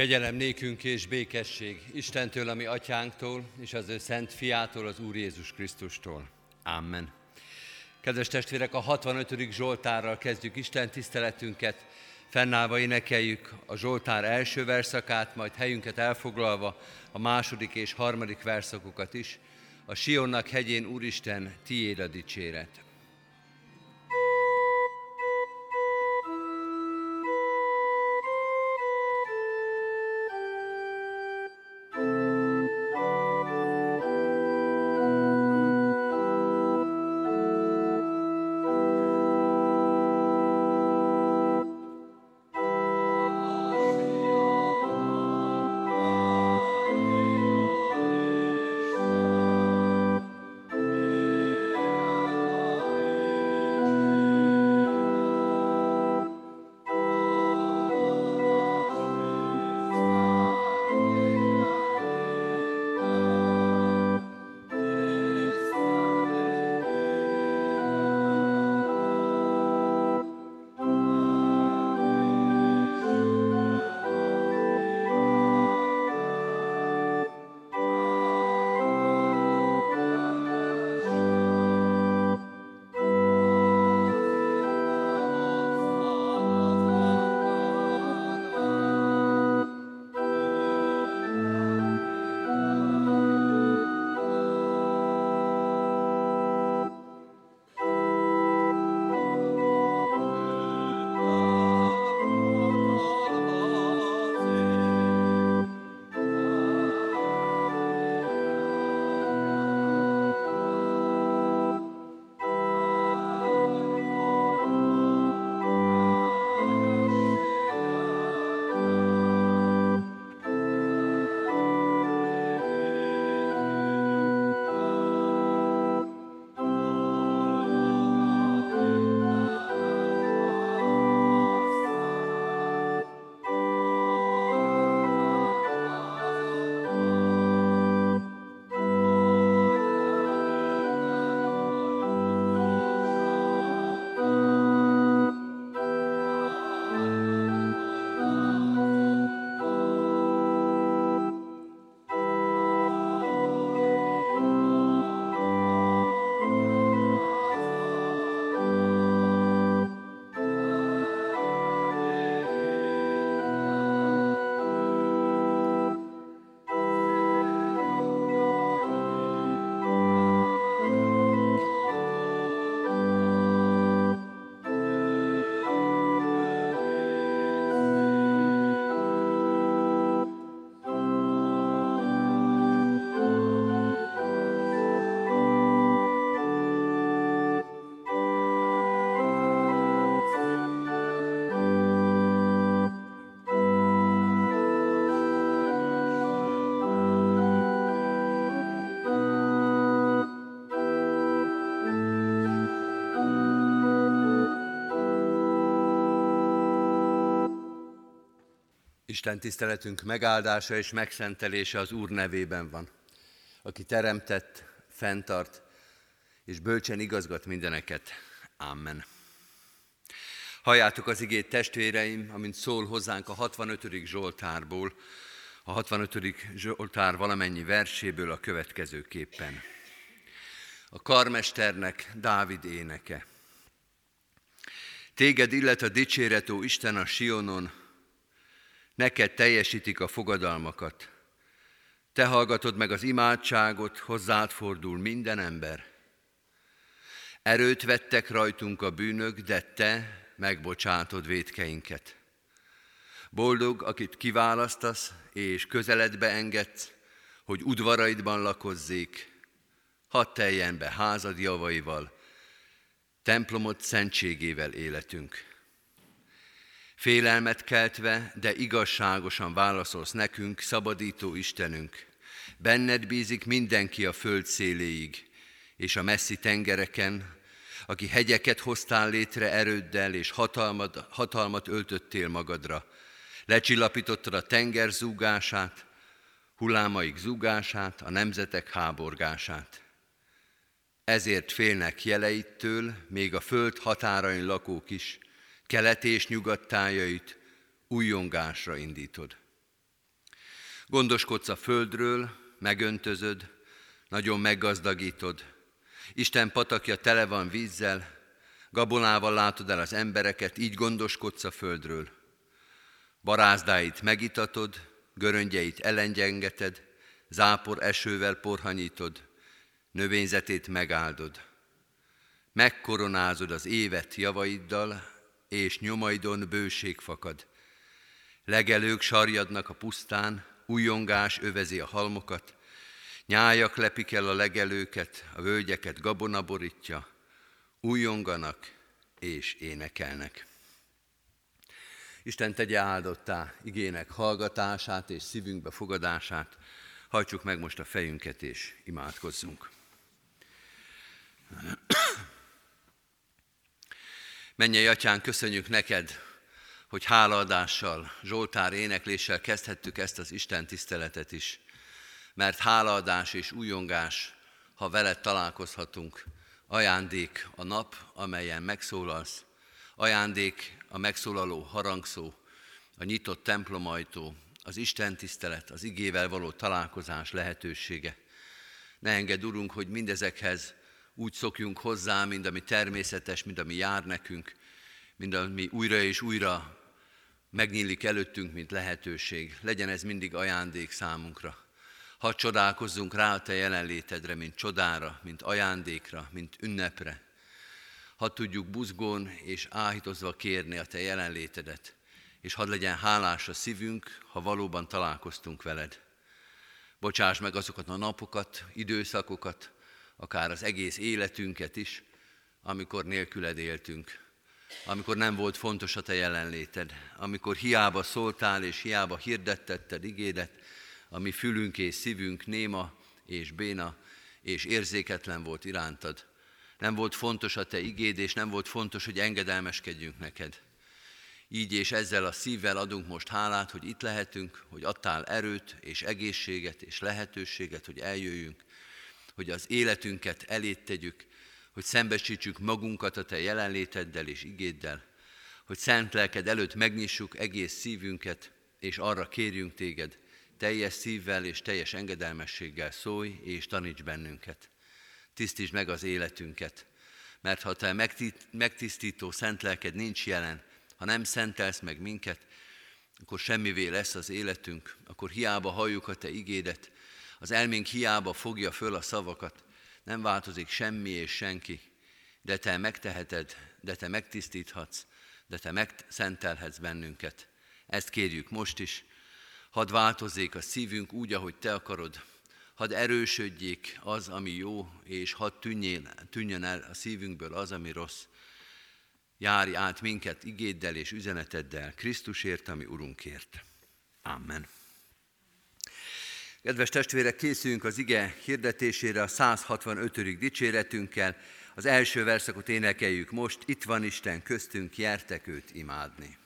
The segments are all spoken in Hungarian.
Kegyelem nékünk és békesség Istentől, ami atyánktól, és az ő szent fiától, az Úr Jézus Krisztustól. Amen. Kedves testvérek, a 65. Zsoltárral kezdjük Isten tiszteletünket. Fennállva énekeljük a Zsoltár első verszakát, majd helyünket elfoglalva a második és harmadik verszakokat is. A Sionnak hegyén Úristen, tiéd a dicséret. Isten tiszteletünk megáldása és megszentelése az Úr nevében van, aki teremtett, fenntart és bölcsen igazgat mindeneket. Amen. Halljátok az igét testvéreim, amint szól hozzánk a 65. Zsoltárból, a 65. Zsoltár valamennyi verséből a következőképpen. A karmesternek Dávid éneke. Téged illet a dicséretó Isten a Sionon, neked teljesítik a fogadalmakat. Te hallgatod meg az imádságot, hozzád fordul minden ember. Erőt vettek rajtunk a bűnök, de te megbocsátod védkeinket. Boldog, akit kiválasztasz, és közeledbe engedsz, hogy udvaraidban lakozzék, hadd teljen be házad javaival, templomot szentségével életünk. Félelmet keltve, de igazságosan válaszolsz nekünk, szabadító Istenünk. Benned bízik mindenki a föld széléig, és a messzi tengereken, aki hegyeket hoztál létre erőddel, és hatalmat, hatalmat öltöttél magadra. Lecsillapítottad a tenger zúgását, hullámaik zúgását, a nemzetek háborgását. Ezért félnek jeleittől, még a föld határain lakók is, kelet és nyugat tájait újongásra indítod. Gondoskodsz a földről, megöntözöd, nagyon meggazdagítod. Isten patakja tele van vízzel, gabonával látod el az embereket, így gondoskodsz a földről. Barázdáit megitatod, göröngyeit elengyengeted, zápor esővel porhanyítod, növényzetét megáldod. Megkoronázod az évet javaiddal, és nyomaidon bőség fakad. Legelők sarjadnak a pusztán, újongás övezi a halmokat, nyájak lepik el a legelőket, a völgyeket gabona borítja, újonganak és énekelnek. Isten tegye áldottá igének hallgatását és szívünkbe fogadását. Hajtsuk meg most a fejünket és imádkozzunk. Mennyei atyán, köszönjük neked, hogy hálaadással, Zsoltár énekléssel kezdhettük ezt az Isten tiszteletet is. Mert hálaadás és újongás, ha veled találkozhatunk, ajándék a nap, amelyen megszólalsz, ajándék a megszólaló harangszó, a nyitott templomajtó, az Isten tisztelet, az igével való találkozás lehetősége. Ne engedd, Urunk, hogy mindezekhez úgy szokjunk hozzá, mint ami természetes, mint ami jár nekünk, mint ami újra és újra megnyílik előttünk, mint lehetőség. Legyen ez mindig ajándék számunkra. Ha csodálkozzunk rá a Te jelenlétedre, mint csodára, mint ajándékra, mint ünnepre. Ha tudjuk buzgón és áhítozva kérni a Te jelenlétedet, és hadd legyen hálás a szívünk, ha valóban találkoztunk veled. Bocsáss meg azokat a napokat, időszakokat, akár az egész életünket is, amikor nélküled éltünk, amikor nem volt fontos a te jelenléted, amikor hiába szóltál és hiába hirdettetted igédet, a mi fülünk és szívünk néma és béna és érzéketlen volt irántad. Nem volt fontos a te igéd, és nem volt fontos, hogy engedelmeskedjünk neked. Így és ezzel a szívvel adunk most hálát, hogy itt lehetünk, hogy adtál erőt és egészséget és lehetőséget, hogy eljöjjünk, hogy az életünket elét tegyük, hogy szembesítsük magunkat a Te jelenléteddel és igéddel, hogy szent lelked előtt megnyissuk egész szívünket, és arra kérjünk Téged, teljes szívvel és teljes engedelmességgel szólj és taníts bennünket. Tisztítsd meg az életünket, mert ha Te megtisztító szent lelked nincs jelen, ha nem szentelsz meg minket, akkor semmivé lesz az életünk, akkor hiába halljuk a Te igédet, az elménk hiába fogja föl a szavakat, nem változik semmi és senki, de te megteheted, de te megtisztíthatsz, de te megszentelhetsz bennünket. Ezt kérjük most is. Hadd változzék a szívünk úgy, ahogy te akarod. Hadd erősödjék az, ami jó, és hadd tűnjön, tűnjön el a szívünkből az, ami rossz. Járj át minket igéddel és üzeneteddel, Krisztusért, ami Urunkért. Amen. Kedves testvérek, készülünk az ige hirdetésére a 165. dicséretünkkel. Az első verszakot énekeljük most, itt van Isten köztünk, jertek őt imádni.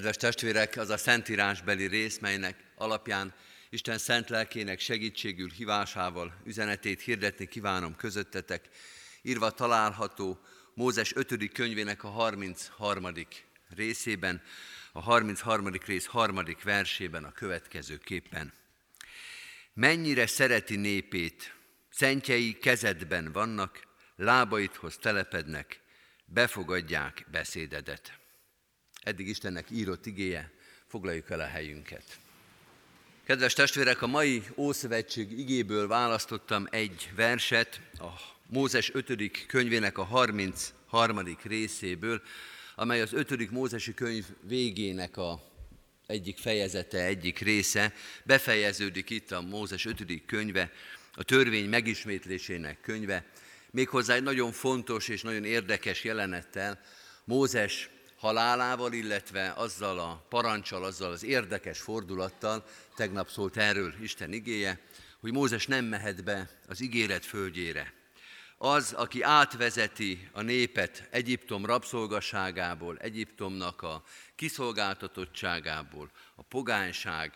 Kedves testvérek, az a szentírásbeli rész, melynek alapján Isten szent lelkének segítségül hívásával üzenetét hirdetni kívánom közöttetek, írva található Mózes 5. könyvének a 33. részében, a 33. rész harmadik versében a következő képen. Mennyire szereti népét, szentjei kezedben vannak, lábaidhoz telepednek, befogadják beszédedet. Eddig Istennek írott igéje, foglaljuk el a helyünket. Kedves testvérek, a mai Ószövetség igéből választottam egy verset, a Mózes 5. könyvének a 33. részéből, amely az 5. Mózesi könyv végének a egyik fejezete, egyik része, befejeződik itt a Mózes 5. könyve, a törvény megismétlésének könyve, méghozzá egy nagyon fontos és nagyon érdekes jelenettel, Mózes halálával, illetve azzal a parancsal, azzal az érdekes fordulattal, tegnap szólt erről Isten igéje, hogy Mózes nem mehet be az ígéret földjére. Az, aki átvezeti a népet Egyiptom rabszolgaságából, Egyiptomnak a kiszolgáltatottságából, a pogányság,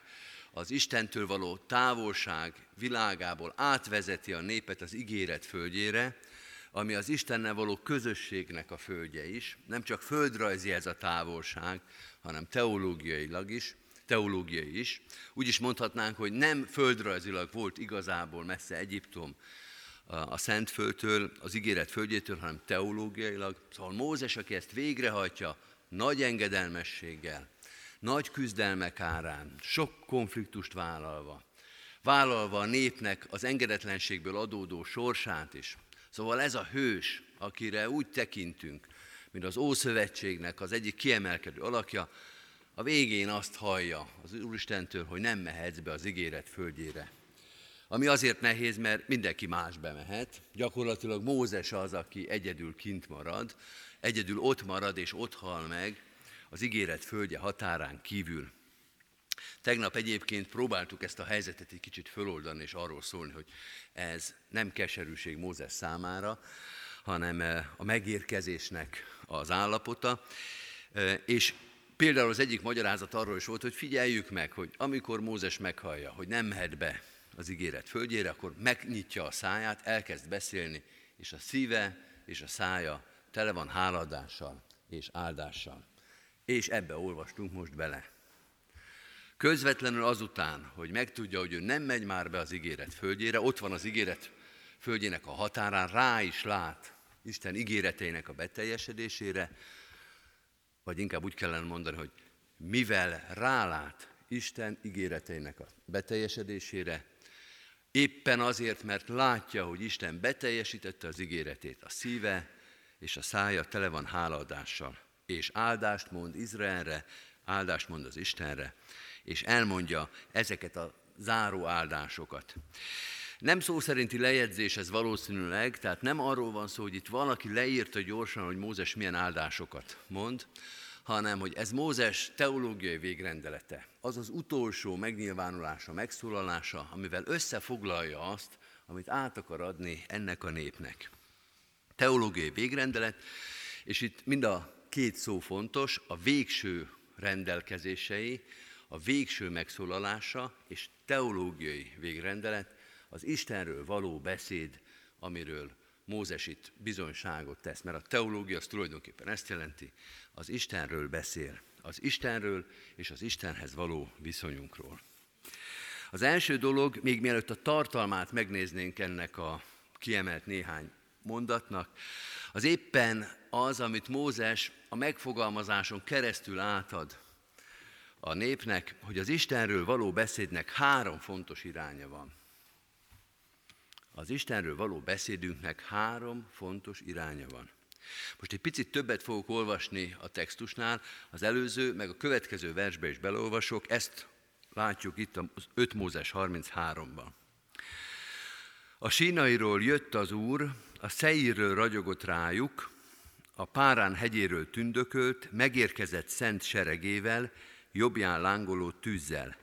az Istentől való távolság világából átvezeti a népet az ígéret földjére, ami az Istennel való közösségnek a földje is. Nem csak földrajzi ez a távolság, hanem teológiailag is, teológiai is. Úgy is mondhatnánk, hogy nem földrajzilag volt igazából messze Egyiptom a Szentföldtől, az ígéret földjétől, hanem teológiailag. Szóval Mózes, aki ezt végrehajtja, nagy engedelmességgel, nagy küzdelmek árán, sok konfliktust vállalva, vállalva a népnek az engedetlenségből adódó sorsát is, Szóval ez a hős, akire úgy tekintünk, mint az Ószövetségnek az egyik kiemelkedő alakja, a végén azt hallja az Úristentől, hogy nem mehetsz be az ígéret földjére. Ami azért nehéz, mert mindenki más bemehet. Gyakorlatilag Mózes az, aki egyedül kint marad, egyedül ott marad és ott hal meg az ígéret földje határán kívül. Tegnap egyébként próbáltuk ezt a helyzetet egy kicsit föloldani és arról szólni, hogy ez nem keserűség Mózes számára, hanem eh, a megérkezésnek az állapota. Eh, és például az egyik magyarázat arról is volt, hogy figyeljük meg, hogy amikor Mózes meghallja, hogy nem mehet be az ígéret földjére, akkor megnyitja a száját, elkezd beszélni, és a szíve és a szája tele van háladással és áldással. És ebbe olvastunk most bele. Közvetlenül azután, hogy megtudja, hogy ő nem megy már be az ígéret földjére, ott van az ígéret földjének a határán, rá is lát Isten ígéreteinek a beteljesedésére, vagy inkább úgy kellene mondani, hogy mivel rálát Isten ígéreteinek a beteljesedésére, éppen azért, mert látja, hogy Isten beteljesítette az ígéretét, a szíve és a szája tele van hálaadással, és áldást mond Izraelre, áldást mond az Istenre, és elmondja ezeket a záró áldásokat. Nem szó szerinti lejegyzés ez valószínűleg, tehát nem arról van szó, hogy itt valaki leírta gyorsan, hogy Mózes milyen áldásokat mond, hanem hogy ez Mózes teológiai végrendelete, az az utolsó megnyilvánulása, megszólalása, amivel összefoglalja azt, amit át akar adni ennek a népnek. Teológiai végrendelet, és itt mind a két szó fontos, a végső rendelkezései, a végső megszólalása és teológiai végrendelet, az Istenről való beszéd, amiről Mózes itt bizonyságot tesz, mert a teológia az tulajdonképpen ezt jelenti, az Istenről beszél, az Istenről és az Istenhez való viszonyunkról. Az első dolog, még mielőtt a tartalmát megnéznénk ennek a kiemelt néhány mondatnak, az éppen az, amit Mózes a megfogalmazáson keresztül átad a népnek, hogy az Istenről való beszédnek három fontos iránya van. Az Istenről való beszédünknek három fontos iránya van. Most egy picit többet fogok olvasni a textusnál, az előző, meg a következő versbe is belolvasok, ezt látjuk itt az 5 Mózes 33-ban. A sínairól jött az Úr, a Szeírről ragyogott rájuk, a Párán hegyéről tündökölt, megérkezett szent seregével, jobbján lángoló tűzzel.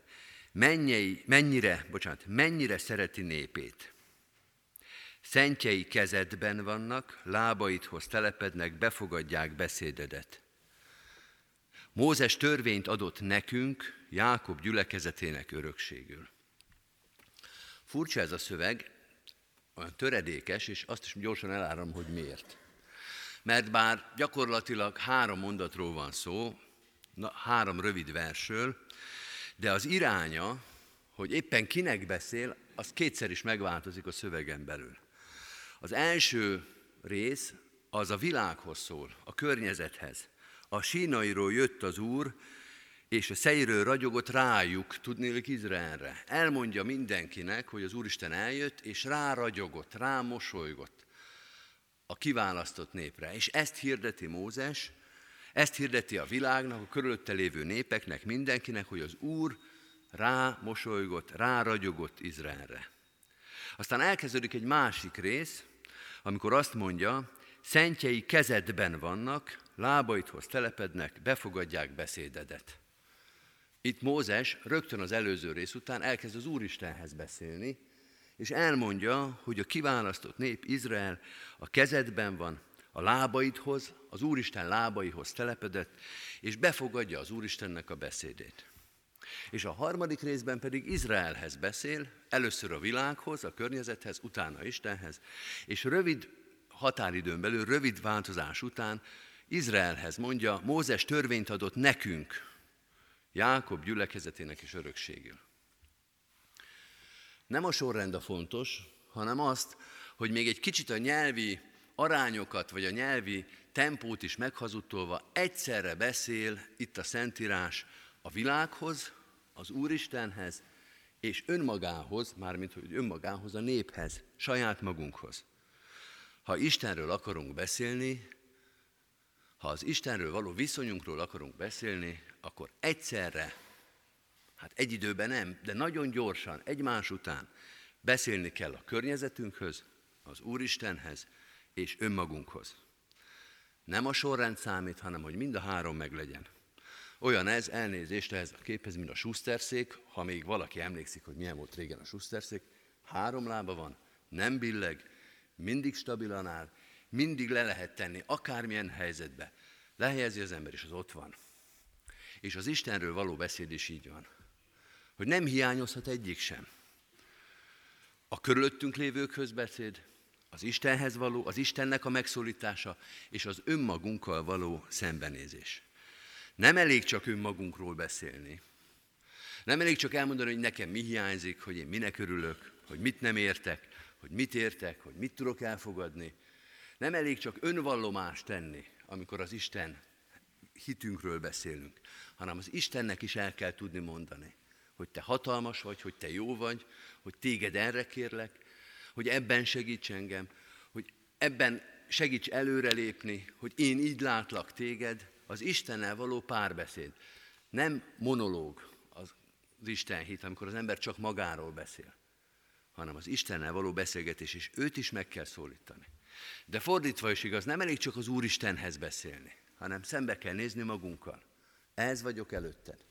Mennyei, mennyire, bocsánat, mennyire szereti népét. Szentjei kezedben vannak, lábaidhoz telepednek, befogadják beszédedet. Mózes törvényt adott nekünk, Jákob gyülekezetének örökségül. Furcsa ez a szöveg, olyan töredékes, és azt is gyorsan elárom, hogy miért. Mert bár gyakorlatilag három mondatról van szó, na, három rövid versről, de az iránya, hogy éppen kinek beszél, az kétszer is megváltozik a szövegen belül. Az első rész az a világhoz szól, a környezethez. A sínairól jött az Úr, és a szeiről ragyogott rájuk, tudnélik Izraelre. Elmondja mindenkinek, hogy az Úristen eljött, és ráragyogott, rámosolygott a kiválasztott népre. És ezt hirdeti Mózes, ezt hirdeti a világnak, a körülötte lévő népeknek, mindenkinek, hogy az Úr rámosolygott, ráragyogott Izraelre. Aztán elkezdődik egy másik rész, amikor azt mondja, szentjei kezedben vannak, lábaidhoz telepednek, befogadják beszédedet. Itt Mózes rögtön az előző rész után elkezd az Úristenhez beszélni, és elmondja, hogy a kiválasztott nép Izrael a kezedben van, a lábaidhoz, az Úristen lábaihoz telepedett, és befogadja az Úristennek a beszédét. És a harmadik részben pedig Izraelhez beszél, először a világhoz, a környezethez, utána Istenhez, és rövid határidőn belül, rövid változás után Izraelhez mondja, Mózes törvényt adott nekünk, Jákob gyülekezetének is örökségül. Nem a sorrend a fontos, hanem azt, hogy még egy kicsit a nyelvi arányokat, vagy a nyelvi tempót is meghazudtolva egyszerre beszél itt a Szentírás a világhoz, az Úristenhez, és önmagához, mármint hogy önmagához, a néphez, saját magunkhoz. Ha Istenről akarunk beszélni, ha az Istenről való viszonyunkról akarunk beszélni, akkor egyszerre, hát egy időben nem, de nagyon gyorsan, egymás után beszélni kell a környezetünkhöz, az Úristenhez és önmagunkhoz. Nem a sorrend számít, hanem hogy mind a három meglegyen. Olyan ez, elnézést ehhez a képhez, mint a Schusterszék, ha még valaki emlékszik, hogy milyen volt régen a Schusterszék, három lába van, nem billeg, mindig stabilan áll, mindig le lehet tenni, akármilyen helyzetbe. Lehelyezi az ember, és az ott van. És az Istenről való beszéd is így van. Hogy nem hiányozhat egyik sem. A körülöttünk lévőkhöz beszéd, az Istenhez való, az Istennek a megszólítása, és az önmagunkkal való szembenézés. Nem elég csak önmagunkról beszélni. Nem elég csak elmondani, hogy nekem mi hiányzik, hogy én minek örülök, hogy mit nem értek, hogy mit értek, hogy mit tudok elfogadni. Nem elég csak önvallomást tenni, amikor az Isten hitünkről beszélünk, hanem az Istennek is el kell tudni mondani, hogy te hatalmas vagy, hogy te jó vagy, hogy téged erre kérlek, hogy ebben segíts engem, hogy ebben segíts előrelépni, hogy én így látlak téged, az Istennel való párbeszéd. Nem monológ az, Isten hit, amikor az ember csak magáról beszél, hanem az Istennel való beszélgetés, és őt is meg kell szólítani. De fordítva is igaz, nem elég csak az Úristenhez beszélni, hanem szembe kell nézni magunkkal. Ez vagyok előtted.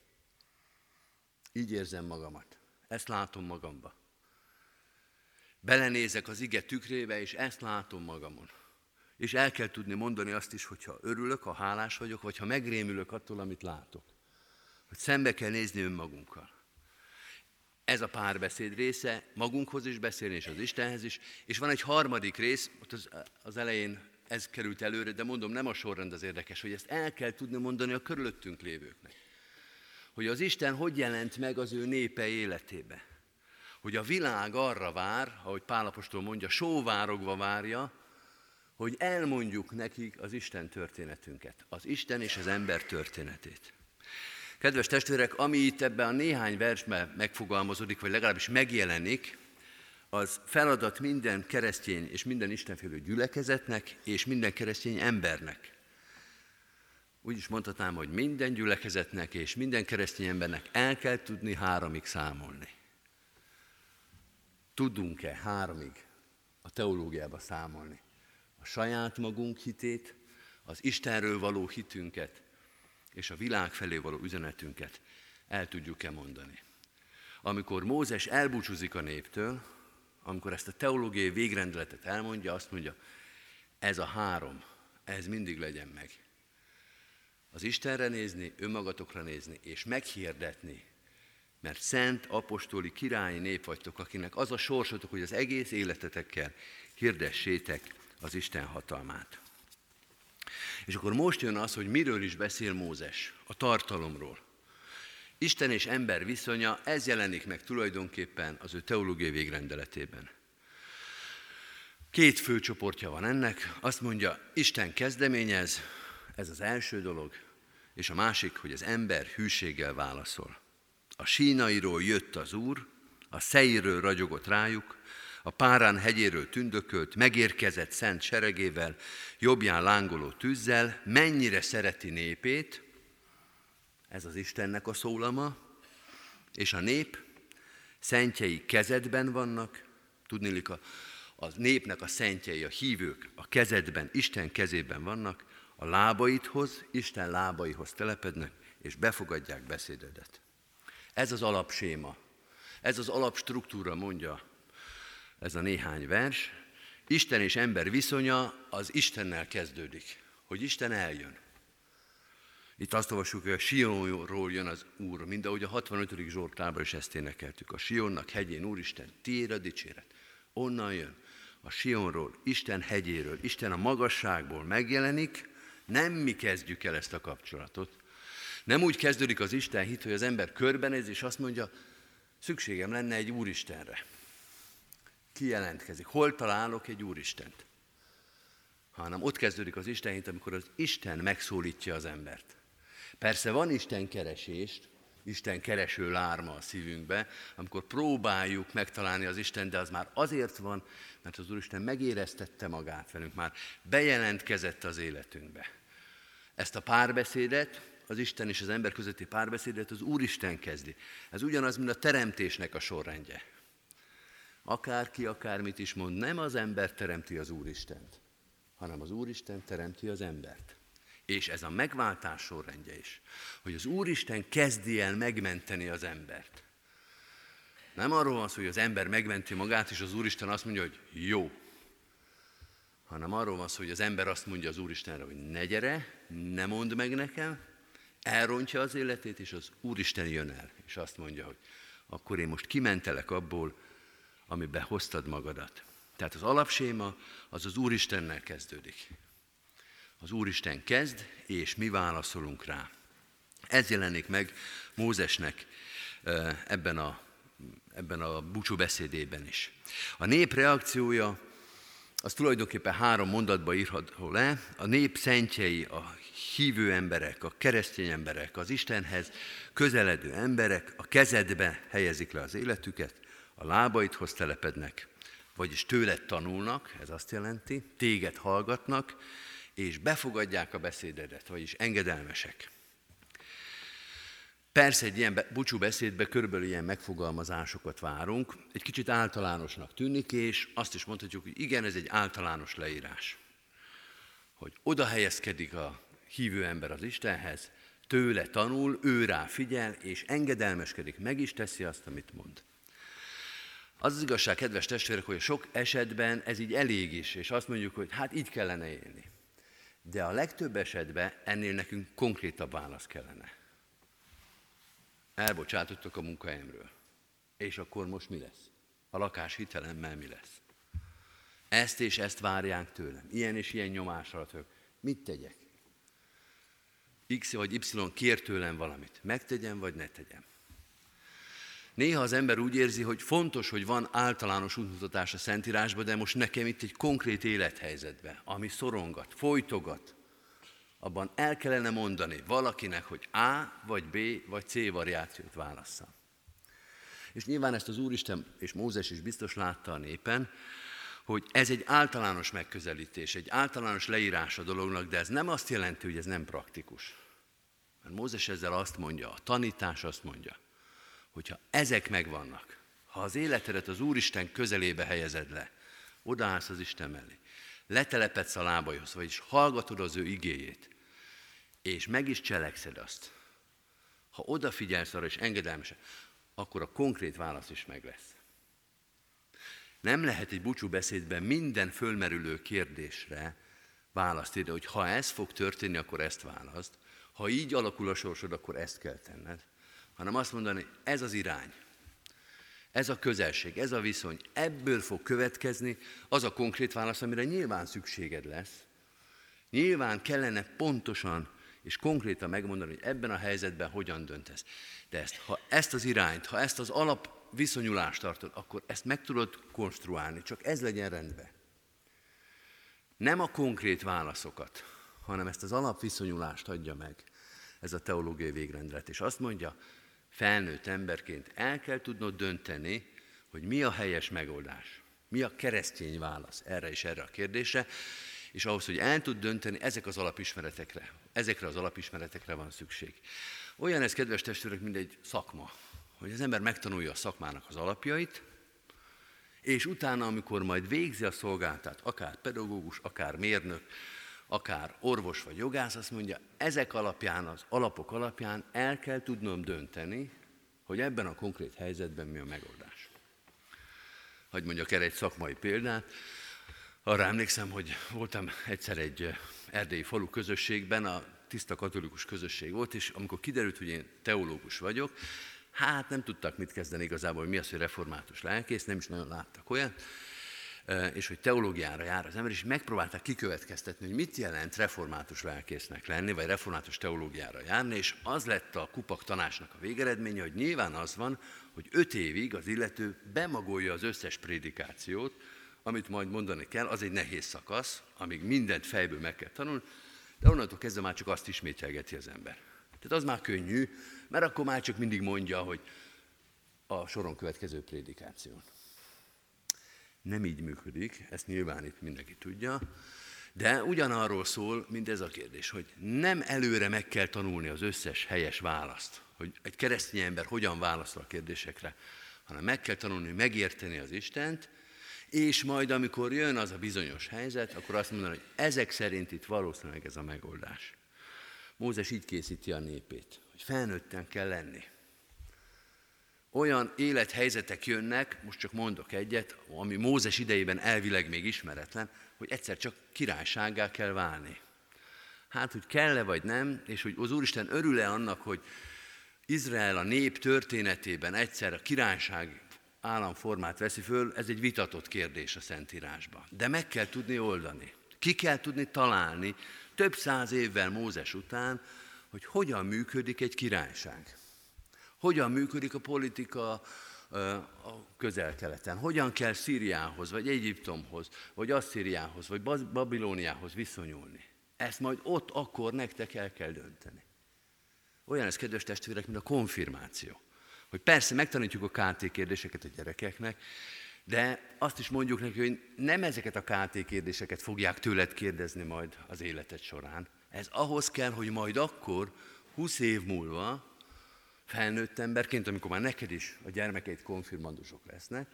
Így érzem magamat. Ezt látom magamba. Belenézek az ige tükrébe, és ezt látom magamon. És el kell tudni mondani azt is, hogyha örülök, ha hálás vagyok, vagy ha megrémülök attól, amit látok. Hogy szembe kell nézni önmagunkkal. Ez a párbeszéd része, magunkhoz is beszélni, és az Istenhez is. És van egy harmadik rész, ott az, az elején ez került előre, de mondom, nem a sorrend az érdekes, hogy ezt el kell tudni mondani a körülöttünk lévőknek. Hogy az Isten hogy jelent meg az ő népe életébe. Hogy a világ arra vár, ahogy Pálapostól mondja, sóvárogva várja, hogy elmondjuk nekik az Isten történetünket, az Isten és az ember történetét. Kedves testvérek, ami itt ebben a néhány versben megfogalmazódik, vagy legalábbis megjelenik, az feladat minden keresztény és minden istenfélő gyülekezetnek és minden keresztény embernek. Úgy is mondhatnám, hogy minden gyülekezetnek és minden keresztény embernek el kell tudni háromig számolni. Tudunk-e háromig a teológiába számolni? A saját magunk hitét, az Istenről való hitünket és a világ felé való üzenetünket el tudjuk-e mondani. Amikor Mózes elbúcsúzik a néptől, amikor ezt a teológiai végrendeletet elmondja, azt mondja, ez a három, ez mindig legyen meg. Az Istenre nézni, önmagatokra nézni, és meghirdetni, mert szent, apostoli, királyi nép vagytok, akinek az a sorsotok, hogy az egész életetekkel hirdessétek az Isten hatalmát. És akkor most jön az, hogy miről is beszél Mózes, a tartalomról. Isten és ember viszonya, ez jelenik meg tulajdonképpen az ő teológiai végrendeletében. Két fő csoportja van ennek. Azt mondja, Isten kezdeményez, ez az első dolog, és a másik, hogy az ember hűséggel válaszol. A sínairól jött az Úr, a szeiről ragyogott rájuk, a párán hegyéről tündökölt, megérkezett szent seregével, jobbján lángoló tűzzel, mennyire szereti népét, ez az Istennek a szólama, és a nép? Szentjei kezedben vannak, tudnélik a, a népnek a szentjei, a hívők a kezedben, Isten kezében vannak, a lábaidhoz, Isten lábaihoz telepednek, és befogadják beszédedet. Ez az alapséma, ez az alapstruktúra mondja ez a néhány vers. Isten és ember viszonya az Istennel kezdődik, hogy Isten eljön. Itt azt olvassuk, hogy a Sionról jön az Úr, mind ahogy a 65. Zsoltárban is ezt énekeltük. A Sionnak hegyén, Úristen, tiéd a dicséret. Onnan jön. A Sionról, Isten hegyéről, Isten a magasságból megjelenik, nem mi kezdjük el ezt a kapcsolatot. Nem úgy kezdődik az Isten hit, hogy az ember körbenéz, és azt mondja, szükségem lenne egy Úristenre. Kijelentkezik. Hol találok egy Úristent? Hanem ott kezdődik az Isten hit, amikor az Isten megszólítja az embert. Persze van Isten keresést, Isten kereső lárma a szívünkbe, amikor próbáljuk megtalálni az Isten, de az már azért van, mert az Úristen megéreztette magát velünk, már bejelentkezett az életünkbe. Ezt a párbeszédet, az Isten és az ember közötti párbeszédet az Úristen kezdi. Ez ugyanaz, mint a teremtésnek a sorrendje. Akárki akármit is mond, nem az ember teremti az Úristent, hanem az Úristen teremti az embert. És ez a megváltás sorrendje is, hogy az Úristen kezdi el megmenteni az embert. Nem arról van szó, hogy az ember megmenti magát, és az Úristen azt mondja, hogy jó. Hanem arról van szó, hogy az ember azt mondja az Úristenre, hogy ne gyere, ne mondd meg nekem, elrontja az életét, és az Úristen jön el, és azt mondja, hogy akkor én most kimentelek abból, amiben hoztad magadat. Tehát az alapséma az az Úristennel kezdődik. Az Úristen kezd, és mi válaszolunk rá. Ez jelenik meg Mózesnek ebben a, ebben a búcsú beszédében is. A nép reakciója az tulajdonképpen három mondatba írható le. A nép szentjei, a hívő emberek, a keresztény emberek, az Istenhez közeledő emberek a kezedbe helyezik le az életüket, a lábaidhoz telepednek, vagyis tőled tanulnak, ez azt jelenti, téged hallgatnak, és befogadják a beszédedet, vagyis engedelmesek. Persze egy ilyen búcsú beszédbe körülbelül ilyen megfogalmazásokat várunk, egy kicsit általánosnak tűnik, és azt is mondhatjuk, hogy igen, ez egy általános leírás. Hogy oda helyezkedik a hívő ember az Istenhez, tőle tanul, ő rá figyel, és engedelmeskedik, meg is teszi azt, amit mond. Az az igazság, kedves testvérek, hogy sok esetben ez így elég is, és azt mondjuk, hogy hát így kellene élni. De a legtöbb esetben ennél nekünk konkrétabb válasz kellene. Elbocsátottok a munkahelyemről. És akkor most mi lesz? A lakás hitelemmel mi lesz? Ezt és ezt várják tőlem. Ilyen és ilyen nyomás alatt Mit tegyek? X vagy Y kér tőlem valamit. Megtegyem, vagy ne tegyem. Néha az ember úgy érzi, hogy fontos, hogy van általános útmutatás a Szentírásban, de most nekem itt egy konkrét élethelyzetben, ami szorongat, folytogat, abban el kellene mondani valakinek, hogy A, vagy B, vagy C variációt válassza. És nyilván ezt az Úristen és Mózes is biztos látta a népen, hogy ez egy általános megközelítés, egy általános leírás a dolognak, de ez nem azt jelenti, hogy ez nem praktikus. Mert Mózes ezzel azt mondja, a tanítás azt mondja, hogyha ezek megvannak, ha az életedet az Úristen közelébe helyezed le, odaállsz az Isten mellé, letelepedsz a lábaihoz, vagyis hallgatod az ő igéjét, és meg is cselekszed azt, ha odafigyelsz arra és engedelmesen, akkor a konkrét válasz is meg lesz. Nem lehet egy búcsú beszédben minden fölmerülő kérdésre választ ide, hogy ha ez fog történni, akkor ezt választ, ha így alakul a sorsod, akkor ezt kell tenned, hanem azt mondani, ez az irány, ez a közelség, ez a viszony, ebből fog következni az a konkrét válasz, amire nyilván szükséged lesz. Nyilván kellene pontosan és konkrétan megmondani, hogy ebben a helyzetben hogyan döntesz. De ezt, ha ezt az irányt, ha ezt az alap viszonyulást tartod, akkor ezt meg tudod konstruálni, csak ez legyen rendben. nem a konkrét válaszokat, hanem ezt az alapviszonyulást adja meg ez a teológiai végrendelet. És azt mondja, felnőtt emberként el kell tudnod dönteni, hogy mi a helyes megoldás, mi a keresztény válasz erre és erre a kérdésre, és ahhoz, hogy el tud dönteni, ezek az alapismeretekre, ezekre az alapismeretekre van szükség. Olyan ez, kedves testvérek, mint egy szakma, hogy az ember megtanulja a szakmának az alapjait, és utána, amikor majd végzi a szolgáltát, akár pedagógus, akár mérnök, akár orvos vagy jogász, azt mondja, ezek alapján, az alapok alapján el kell tudnom dönteni, hogy ebben a konkrét helyzetben mi a megoldás. Hogy mondjak erre egy szakmai példát, arra emlékszem, hogy voltam egyszer egy eh, erdélyi falu közösségben, a tiszta katolikus közösség volt, és amikor kiderült, hogy én teológus vagyok, hát nem tudtak mit kezdeni igazából, hogy mi az, hogy református lelkész, nem is nagyon láttak olyat, és hogy teológiára jár az ember, és megpróbálták kikövetkeztetni, hogy mit jelent református lelkésznek lenni, vagy református teológiára járni, és az lett a kupak tanácsnak a végeredménye, hogy nyilván az van, hogy öt évig az illető bemagolja az összes prédikációt, amit majd mondani kell, az egy nehéz szakasz, amíg mindent fejből meg kell tanulni, de onnantól kezdve már csak azt ismételgeti az ember. Tehát az már könnyű, mert akkor már csak mindig mondja, hogy a soron következő prédikáción. Nem így működik, ezt nyilván itt mindenki tudja, de ugyanarról szól, mint ez a kérdés, hogy nem előre meg kell tanulni az összes helyes választ, hogy egy keresztény ember hogyan válaszol a kérdésekre, hanem meg kell tanulni megérteni az Istent, és majd amikor jön az a bizonyos helyzet, akkor azt mondani, hogy ezek szerint itt valószínűleg ez a megoldás. Mózes így készíti a népét, hogy felnőtten kell lenni. Olyan élethelyzetek jönnek, most csak mondok egyet, ami Mózes idejében elvileg még ismeretlen, hogy egyszer csak királyságá kell válni. Hát, hogy kell-e vagy nem, és hogy az Úristen örül-e annak, hogy Izrael a nép történetében egyszer a királyság államformát veszi föl, ez egy vitatott kérdés a Szentírásban. De meg kell tudni oldani. Ki kell tudni találni több száz évvel Mózes után, hogy hogyan működik egy királyság. Hogyan működik a politika a közel-keleten. Hogyan kell Szíriához, vagy Egyiptomhoz, vagy Asszíriához, vagy Babilóniához viszonyulni. Ezt majd ott akkor nektek el kell dönteni. Olyan ez, kedves testvérek, mint a konfirmáció. Hogy persze megtanítjuk a KT kérdéseket a gyerekeknek, de azt is mondjuk neki, hogy nem ezeket a KT kérdéseket fogják tőled kérdezni majd az életed során. Ez ahhoz kell, hogy majd akkor, 20 év múlva, felnőtt emberként, amikor már neked is a gyermekeid konfirmandusok lesznek,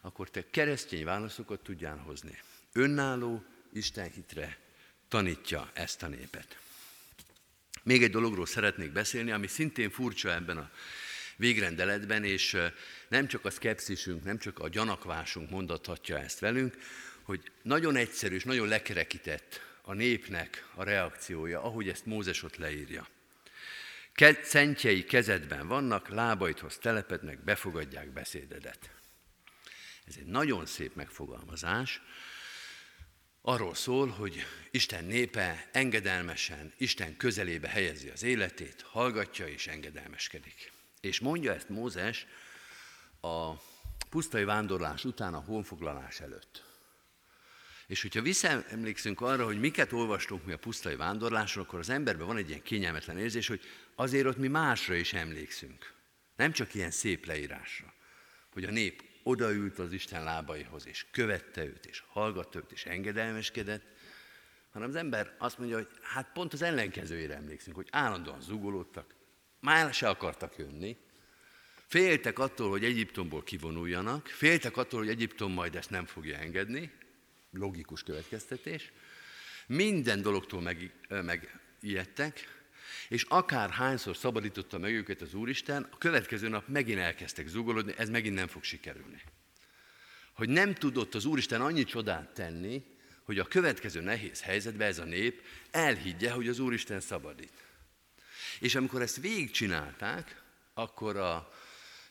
akkor te keresztény válaszokat tudjál hozni. Önálló Isten hitre tanítja ezt a népet. Még egy dologról szeretnék beszélni, ami szintén furcsa ebben a végrendeletben, és nem csak a szkepszisünk, nem csak a gyanakvásunk mondathatja ezt velünk, hogy nagyon egyszerű és nagyon lekerekített a népnek a reakciója, ahogy ezt Mózes ott leírja. Szentjei kezedben vannak, lábaidhoz telepednek, befogadják beszédedet. Ez egy nagyon szép megfogalmazás. Arról szól, hogy Isten népe engedelmesen, Isten közelébe helyezi az életét, hallgatja és engedelmeskedik. És mondja ezt Mózes a pusztai vándorlás után a honfoglalás előtt. És hogyha visszaemlékszünk arra, hogy miket olvastunk mi a pusztai vándorláson, akkor az emberben van egy ilyen kényelmetlen érzés, hogy azért ott mi másra is emlékszünk. Nem csak ilyen szép leírásra, hogy a nép odaült az Isten lábaihoz, és követte őt, és hallgatta őt, és engedelmeskedett, hanem az ember azt mondja, hogy hát pont az ellenkezőjére emlékszünk, hogy állandóan zugolódtak, már se akartak jönni, féltek attól, hogy Egyiptomból kivonuljanak, féltek attól, hogy Egyiptom majd ezt nem fogja engedni, logikus következtetés, minden dologtól meg, megijedtek, és akár hányszor szabadította meg őket az Úristen, a következő nap megint elkezdtek zugolódni, ez megint nem fog sikerülni. Hogy nem tudott az Úristen annyi csodát tenni, hogy a következő nehéz helyzetben ez a nép elhiggye, hogy az Úristen szabadít. És amikor ezt végigcsinálták, akkor a,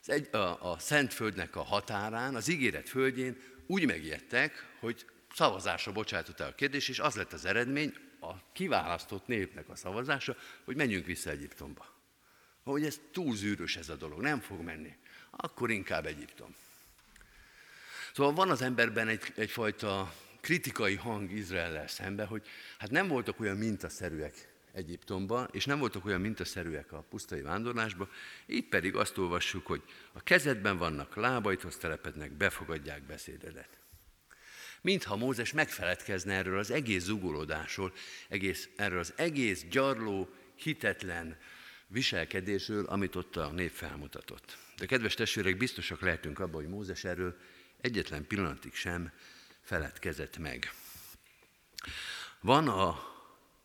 az egy, a, a Szentföldnek a határán, az ígéret földjén úgy megijedtek, hogy szavazásra bocsájtott el a kérdés, és az lett az eredmény, a kiválasztott népnek a szavazása, hogy menjünk vissza Egyiptomba. Hogy ez túl zűrös ez a dolog, nem fog menni. Akkor inkább Egyiptom. Szóval van az emberben egy, egyfajta kritikai hang Izraellel szembe, hogy hát nem voltak olyan mintaszerűek Egyiptomba, és nem voltak olyan mintaszerűek a pusztai vándorlásba, itt pedig azt olvassuk, hogy a kezedben vannak, lábaidhoz telepednek, befogadják beszédedet. Mintha Mózes megfeledkezne erről az egész zugolódásról, egész, erről az egész gyarló, hitetlen viselkedésről, amit ott a nép felmutatott. De kedves testvérek, biztosak lehetünk abban, hogy Mózes erről egyetlen pillanatig sem feledkezett meg. Van a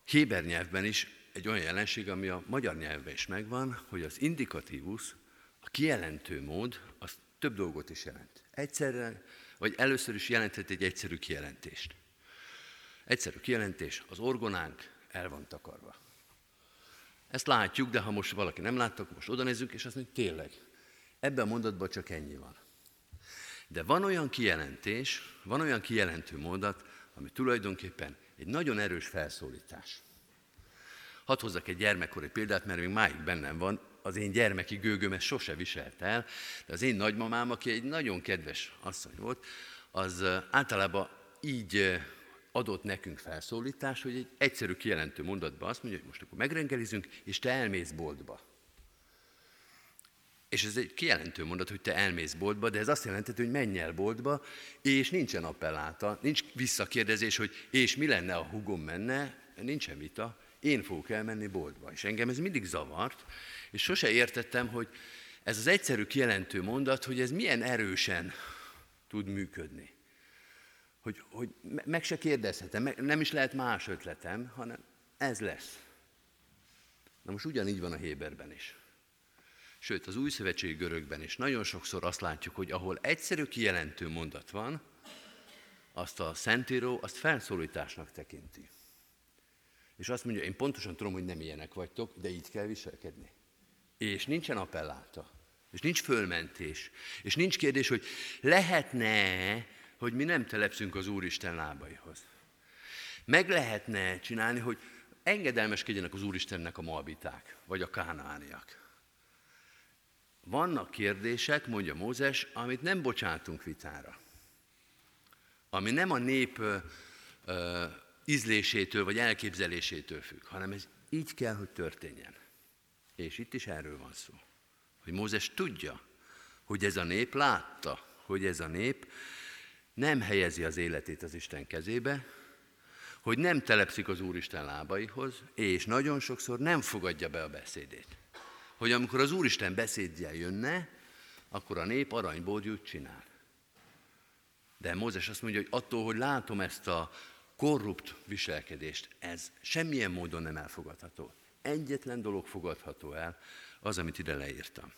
Héber nyelvben is egy olyan jelenség, ami a magyar nyelvben is megvan, hogy az indikatívus, a kijelentő mód, az több dolgot is jelent. Egyszerre, vagy először is jelenthet egy egyszerű kijelentést. Egyszerű kijelentés, az orgonánk el van takarva. Ezt látjuk, de ha most valaki nem látta, akkor most oda nézzük, és azt mondjuk, tényleg, ebben a mondatban csak ennyi van. De van olyan kijelentés, van olyan kijelentő mondat, ami tulajdonképpen egy nagyon erős felszólítás. Hadd hozzak egy gyermekkori példát, mert még máig bennem van, az én gyermeki gőgöm ezt sose viselt el, de az én nagymamám, aki egy nagyon kedves asszony volt, az általában így adott nekünk felszólítás, hogy egy egyszerű kijelentő mondatban azt mondja, hogy most akkor megrengelizünk, és te elmész boltba. És ez egy kijelentő mondat, hogy te elmész boltba, de ez azt jelenti, hogy menj el boltba, és nincsen appelláta, nincs visszakérdezés, hogy és mi lenne, a hugom menne, nincsen vita, én fogok elmenni boltba. És engem ez mindig zavart, és sose értettem, hogy ez az egyszerű kijelentő mondat, hogy ez milyen erősen tud működni. Hogy, hogy meg se kérdezhetem, nem is lehet más ötletem, hanem ez lesz. Na most ugyanígy van a Héberben is. Sőt, az új szövetségi görögben is nagyon sokszor azt látjuk, hogy ahol egyszerű kijelentő mondat van, azt a Szentíró azt felszólításnak tekinti. És azt mondja, én pontosan tudom, hogy nem ilyenek vagytok, de így kell viselkedni. És nincsen appelláta, és nincs fölmentés, és nincs kérdés, hogy lehetne, hogy mi nem telepszünk az Úristen lábaihoz. Meg lehetne csinálni, hogy engedelmeskedjenek az Úristennek a malbiták, vagy a kánániak. Vannak kérdések, mondja Mózes, amit nem bocsátunk vitára. Ami nem a nép ö, ö, ízlésétől vagy elképzelésétől függ, hanem ez így kell, hogy történjen. És itt is erről van szó. Hogy Mózes tudja, hogy ez a nép látta, hogy ez a nép nem helyezi az életét az Isten kezébe, hogy nem telepszik az Úristen lábaihoz, és nagyon sokszor nem fogadja be a beszédét hogy amikor az Úristen beszédje jönne, akkor a nép aranybódjút csinál. De Mózes azt mondja, hogy attól, hogy látom ezt a korrupt viselkedést, ez semmilyen módon nem elfogadható. Egyetlen dolog fogadható el, az, amit ide leírtam.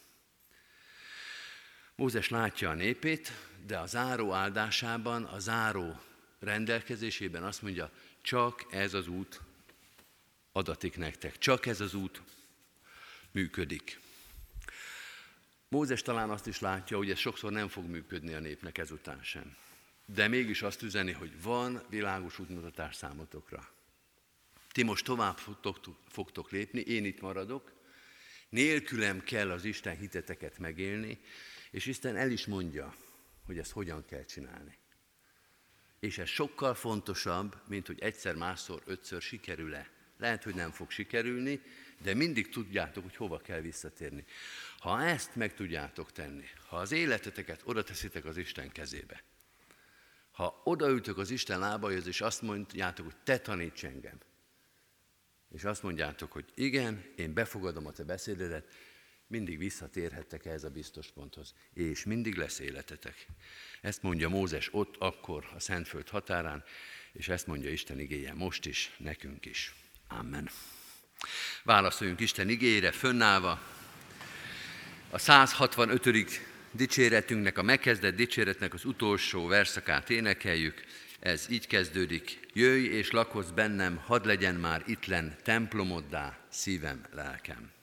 Mózes látja a népét, de a záró áldásában, a záró rendelkezésében azt mondja, csak ez az út adatik nektek, csak ez az út működik. Mózes talán azt is látja, hogy ez sokszor nem fog működni a népnek ezután sem. De mégis azt üzeni, hogy van világos útmutatás számotokra. Ti most tovább fogtok, fogtok lépni, én itt maradok, nélkülem kell az Isten hiteteket megélni, és Isten el is mondja, hogy ezt hogyan kell csinálni. És ez sokkal fontosabb, mint hogy egyszer, másszor, ötször sikerül-e. Lehet, hogy nem fog sikerülni, de mindig tudjátok, hogy hova kell visszatérni. Ha ezt meg tudjátok tenni, ha az életeteket oda teszitek az Isten kezébe, ha odaültök az Isten lábaihoz, és azt mondjátok, hogy te taníts engem, és azt mondjátok, hogy igen, én befogadom a te beszédedet, mindig visszatérhettek ehhez a biztos ponthoz, és mindig lesz életetek. Ezt mondja Mózes ott, akkor a Szentföld határán, és ezt mondja Isten igéje most is, nekünk is. Amen. Válaszoljunk Isten igére, fönnállva. A 165. dicséretünknek, a megkezdett dicséretnek az utolsó verszakát énekeljük. Ez így kezdődik. Jöjj és lakozz bennem, hadd legyen már ittlen templomoddá szívem, lelkem.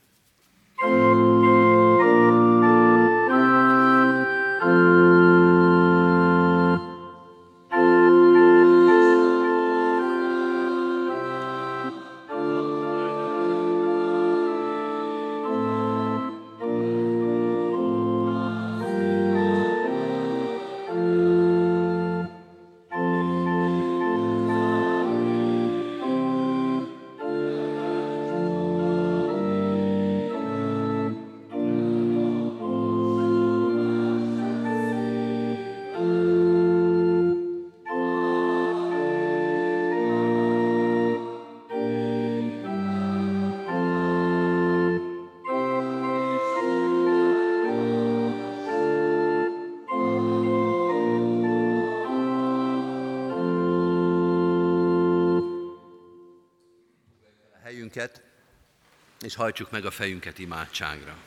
És hajtsuk meg a fejünket imádságra.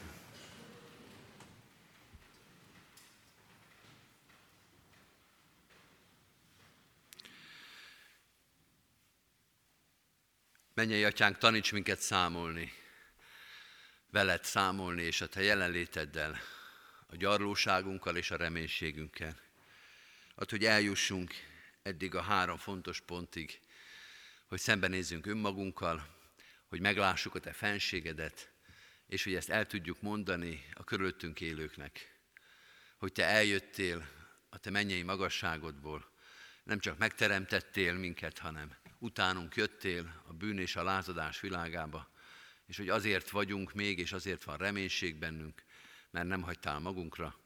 Mennyei atyánk, taníts minket számolni, veled számolni, és a te jelenléteddel, a gyarlóságunkkal és a reménységünkkel. Ad, hogy eljussunk eddig a három fontos pontig, hogy szembenézzünk önmagunkkal, hogy meglássuk a te fenségedet, és hogy ezt el tudjuk mondani a körülöttünk élőknek, hogy te eljöttél a te mennyei magasságodból, nem csak megteremtettél minket, hanem utánunk jöttél a bűn és a lázadás világába, és hogy azért vagyunk még, és azért van reménység bennünk, mert nem hagytál magunkra,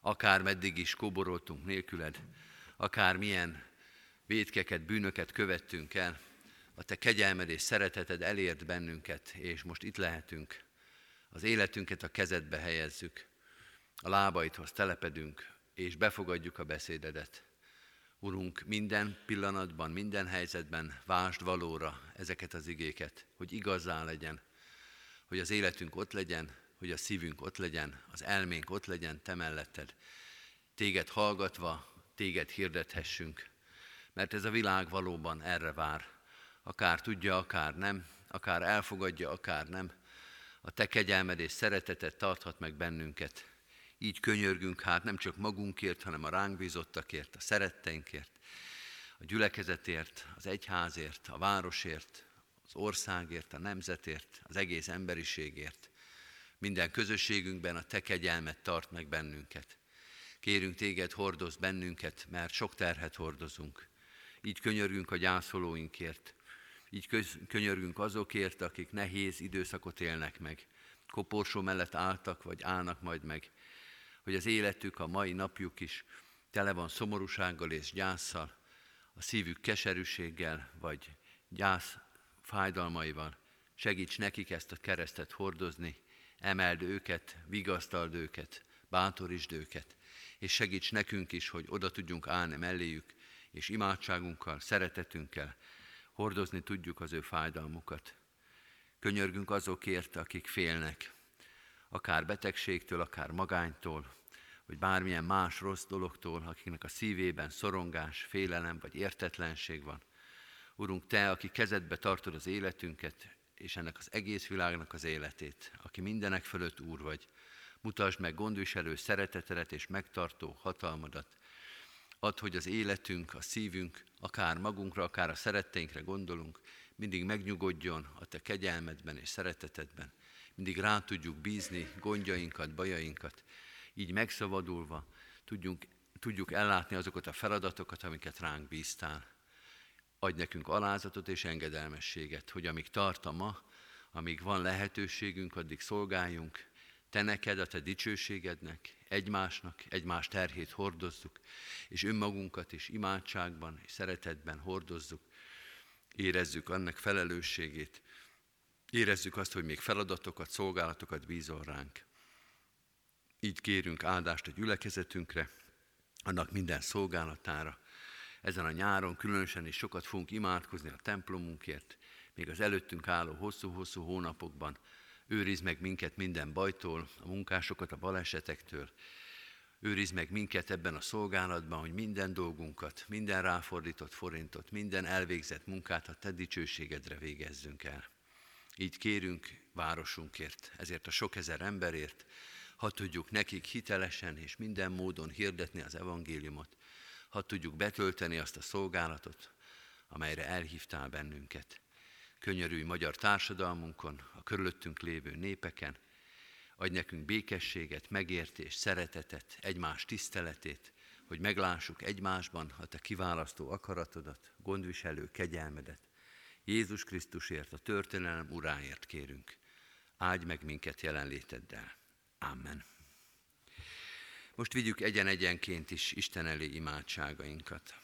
akár meddig is kóboroltunk nélküled, akár milyen védkeket, bűnöket követtünk el, a te kegyelmed és szereteted elért bennünket, és most itt lehetünk. Az életünket a kezedbe helyezzük, a lábaidhoz telepedünk, és befogadjuk a beszédedet. Urunk, minden pillanatban, minden helyzetben vásd valóra ezeket az igéket, hogy igazzá legyen, hogy az életünk ott legyen, hogy a szívünk ott legyen, az elménk ott legyen, te melletted. Téged hallgatva, téged hirdethessünk, mert ez a világ valóban erre vár. Akár tudja, akár nem, akár elfogadja, akár nem. A te kegyelmed és szeretetet tarthat meg bennünket. Így könyörgünk hát nem csak magunkért, hanem a ránk bízottakért, a szeretteinkért, a gyülekezetért, az egyházért, a városért, az országért, a nemzetért, az egész emberiségért. Minden közösségünkben a Te kegyelmet tart meg bennünket. Kérünk Téged, hordoz bennünket, mert sok terhet hordozunk. Így könyörgünk a gyászolóinkért, így könyörgünk azokért, akik nehéz időszakot élnek meg, koporsó mellett álltak, vagy állnak majd meg, hogy az életük, a mai napjuk is tele van szomorúsággal és gyászsal, a szívük keserűséggel, vagy gyász fájdalmaival. Segíts nekik ezt a keresztet hordozni, emeld őket, vigasztald őket, bátorítsd őket, és segíts nekünk is, hogy oda tudjunk állni melléjük, és imádságunkkal, szeretetünkkel hordozni tudjuk az ő fájdalmukat. Könyörgünk azokért, akik félnek, akár betegségtől, akár magánytól, vagy bármilyen más rossz dologtól, akiknek a szívében szorongás, félelem vagy értetlenség van. Urunk, Te, aki kezedbe tartod az életünket, és ennek az egész világnak az életét, aki mindenek fölött Úr vagy, mutasd meg gondviselő szeretetedet és megtartó hatalmadat. Add, hogy az életünk, a szívünk, akár magunkra, akár a szeretteinkre gondolunk, mindig megnyugodjon a Te kegyelmedben és szeretetedben. Mindig rá tudjuk bízni gondjainkat, bajainkat, így megszabadulva tudjunk, tudjuk ellátni azokat a feladatokat, amiket ránk bíztál. Adj nekünk alázatot és engedelmességet, hogy amíg tart a ma, amíg van lehetőségünk, addig szolgáljunk, te neked, a te dicsőségednek, egymásnak, egymás terhét hordozzuk, és önmagunkat is imádságban és szeretetben hordozzuk, érezzük annak felelősségét, érezzük azt, hogy még feladatokat, szolgálatokat bízol ránk. Így kérünk áldást a gyülekezetünkre, annak minden szolgálatára. Ezen a nyáron különösen is sokat fogunk imádkozni a templomunkért, még az előttünk álló hosszú-hosszú hónapokban. Őriz meg minket minden bajtól, a munkásokat a balesetektől. Őriz meg minket ebben a szolgálatban, hogy minden dolgunkat, minden ráfordított forintot, minden elvégzett munkát a Te dicsőségedre végezzünk el. Így kérünk városunkért, ezért a sok ezer emberért, ha tudjuk nekik hitelesen és minden módon hirdetni az evangéliumot, ha tudjuk betölteni azt a szolgálatot, amelyre elhívtál bennünket. Könyörülj magyar társadalmunkon, a körülöttünk lévő népeken, adj nekünk békességet, megértést, szeretetet, egymás tiszteletét, hogy meglássuk egymásban a te kiválasztó akaratodat, gondviselő kegyelmedet. Jézus Krisztusért, a történelem uráért kérünk. Áldj meg minket jelenléteddel. Amen. Most vigyük egyen-egyenként is Isten elé imádságainkat.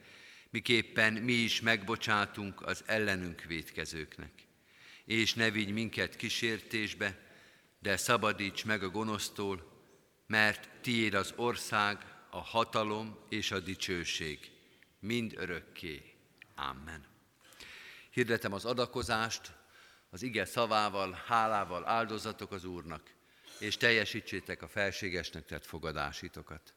miképpen mi is megbocsátunk az ellenünk védkezőknek. És ne vigy minket kísértésbe, de szabadíts meg a gonosztól, mert tiéd az ország, a hatalom és a dicsőség, mind örökké. Amen. Hirdetem az adakozást, az ige szavával, hálával áldozatok az Úrnak, és teljesítsétek a felségesnek tett fogadásitokat.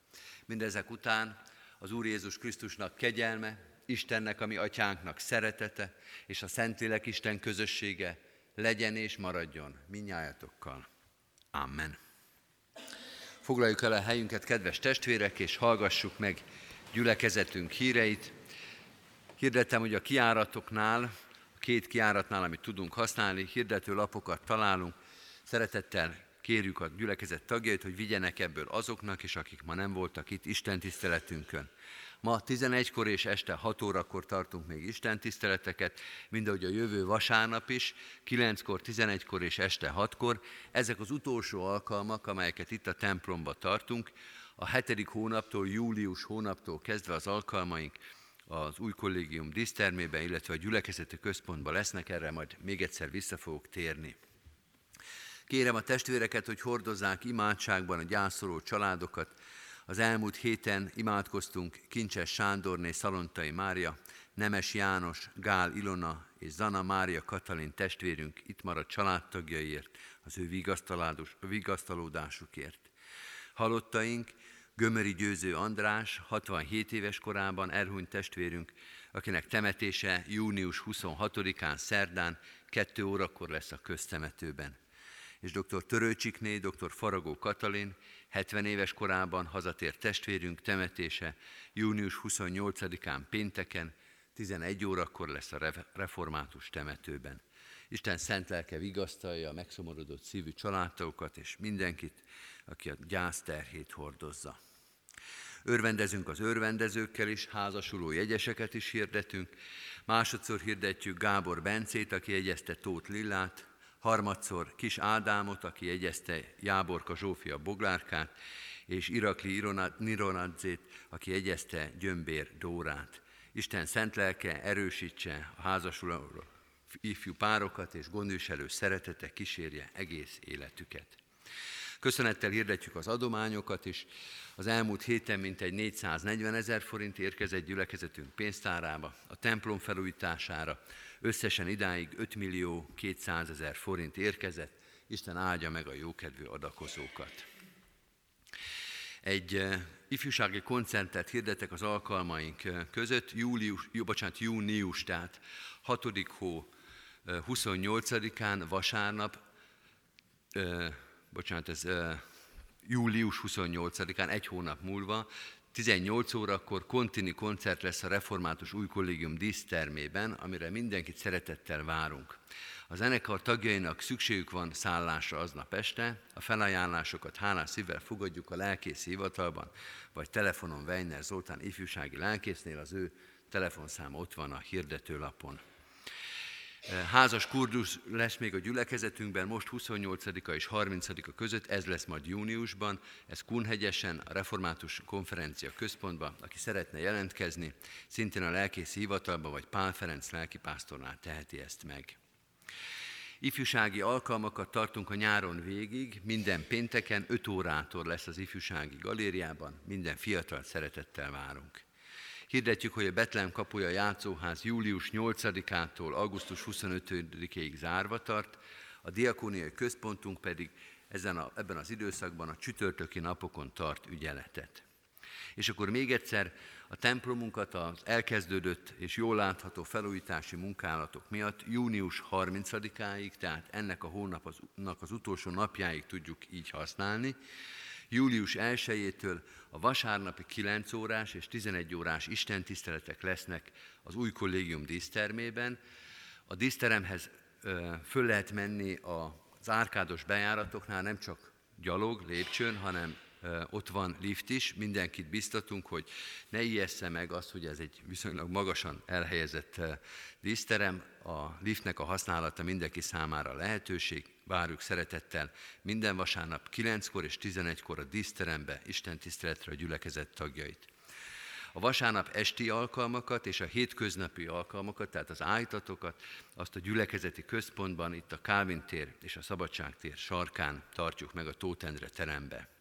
Mindezek után az Úr Jézus Krisztusnak kegyelme, Istennek, ami atyánknak szeretete, és a Szentlélek Isten közössége legyen és maradjon minnyájatokkal. Amen. Foglaljuk el a helyünket, kedves testvérek, és hallgassuk meg gyülekezetünk híreit. Hirdettem, hogy a kiáratoknál, a két kiáratnál, amit tudunk használni, hirdető lapokat találunk. Szeretettel kérjük a gyülekezet tagjait, hogy vigyenek ebből azoknak is, akik ma nem voltak itt Isten tiszteletünkön. Ma 11-kor és este 6 órakor tartunk még Isten tiszteleteket, mind ahogy a jövő vasárnap is, 9-kor, 11-kor és este 6-kor. Ezek az utolsó alkalmak, amelyeket itt a templomba tartunk. A hetedik hónaptól, július hónaptól kezdve az alkalmaink az új kollégium dísztermében, illetve a gyülekezeti központban lesznek, erre majd még egyszer vissza fogok térni. Kérem a testvéreket, hogy hordozzák imádságban a gyászoló családokat, az elmúlt héten imádkoztunk Kincses Sándorné, Szalontai Mária, Nemes János, Gál Ilona és Zana Mária Katalin testvérünk itt maradt családtagjaiért, az ő vigasztalódásukért. Halottaink Gömöri Győző András, 67 éves korában elhunyt testvérünk, akinek temetése június 26-án szerdán 2 órakor lesz a köztemetőben. És dr. Törőcsikné, dr. Faragó Katalin, 70 éves korában hazatért testvérünk temetése június 28-án pénteken, 11 órakor lesz a református temetőben. Isten szent lelke vigasztalja a megszomorodott szívű családtagokat és mindenkit, aki a gyász terhét hordozza. Örvendezünk az örvendezőkkel is, házasuló jegyeseket is hirdetünk. Másodszor hirdetjük Gábor Bencét, aki jegyezte Tóth Lillát, harmadszor Kis Ádámot, aki jegyezte Jáborka Zsófia Boglárkát, és Irakli Nironadzét, aki jegyezte Gyömbér Dórát. Isten szent lelke erősítse a házasuló ifjú párokat, és gondviselő szeretete kísérje egész életüket. Köszönettel hirdetjük az adományokat is. Az elmúlt héten mintegy 440 ezer forint érkezett gyülekezetünk pénztárába, a templom felújítására, Összesen idáig 5 millió 200 ezer forint érkezett, Isten áldja meg a jókedvű adakozókat. Egy uh, ifjúsági koncertet hirdetek az alkalmaink eh, között, július, jó, bocsánat, június, tehát 6. hó 28-án, eh, vasárnap, uh, bocsánat, ez július 28-án, egy hónap múlva 18 órakor kontini koncert lesz a Református Új Kollégium dísztermében, amire mindenkit szeretettel várunk. A zenekar tagjainak szükségük van szállásra aznap este, a felajánlásokat hálás szívvel fogadjuk a lelkész hivatalban, vagy telefonon Weiner Zoltán ifjúsági lelkésznél, az ő telefonszáma ott van a hirdetőlapon. Házas kurdus lesz még a gyülekezetünkben, most 28-a és 30-a között, ez lesz majd júniusban, ez Kunhegyesen, a Református Konferencia Központban, aki szeretne jelentkezni, szintén a lelkész hivatalban vagy Pál Ferenc lelkipásztornál teheti ezt meg. Ifjúsági alkalmakat tartunk a nyáron végig, minden pénteken 5 órától lesz az ifjúsági galériában, minden fiatal szeretettel várunk. Hirdetjük, hogy a Betlehem kapuja játszóház július 8-ától augusztus 25-ig zárva tart, a diakóniai központunk pedig ezen a, ebben az időszakban a csütörtöki napokon tart ügyeletet. És akkor még egyszer a templomunkat az elkezdődött és jól látható felújítási munkálatok miatt június 30-áig, tehát ennek a hónapnak az utolsó napjáig tudjuk így használni. Július 1-től a vasárnapi 9 órás és 11 órás istentiszteletek lesznek az új kollégium dísztermében. A díszteremhez föl lehet menni az árkádos bejáratoknál nem csak gyalog, lépcsőn, hanem ott van lift is, mindenkit biztatunk, hogy ne ijessze meg azt, hogy ez egy viszonylag magasan elhelyezett díszterem, a liftnek a használata mindenki számára lehetőség, várjuk szeretettel. Minden vasárnap 9-kor és 11-kor a díszterembe Isten tiszteletre a gyülekezet tagjait. A vasárnap esti alkalmakat és a hétköznapi alkalmakat, tehát az állítatokat, azt a gyülekezeti központban, itt a Kávin tér és a Szabadság tér sarkán tartjuk meg a Tótendre terembe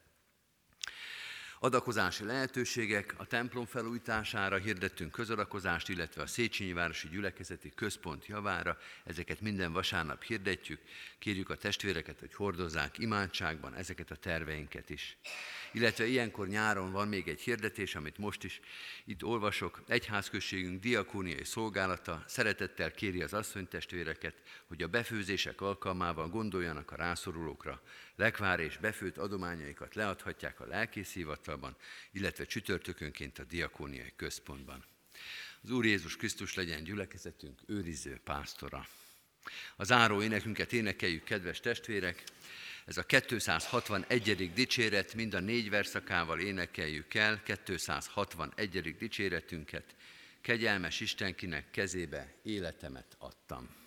adakozási lehetőségek, a templom felújítására hirdettünk közadakozást, illetve a Széchenyi Városi Gyülekezeti Központ javára. Ezeket minden vasárnap hirdetjük. Kérjük a testvéreket, hogy hordozzák imádságban ezeket a terveinket is. Illetve ilyenkor nyáron van még egy hirdetés, amit most is itt olvasok. Egyházközségünk diakóniai szolgálata szeretettel kéri az asszonytestvéreket, hogy a befőzések alkalmával gondoljanak a rászorulókra. Lekvár és befőtt adományaikat leadhatják a lelkészhivatalban, illetve csütörtökönként a diakóniai központban. Az Úr Jézus Krisztus legyen gyülekezetünk őriző pásztora. Az áró énekünket énekeljük, kedves testvérek! Ez a 261. dicséret, mind a négy verszakával énekeljük el, 261. dicséretünket. Kegyelmes Istenkinek kezébe életemet adtam.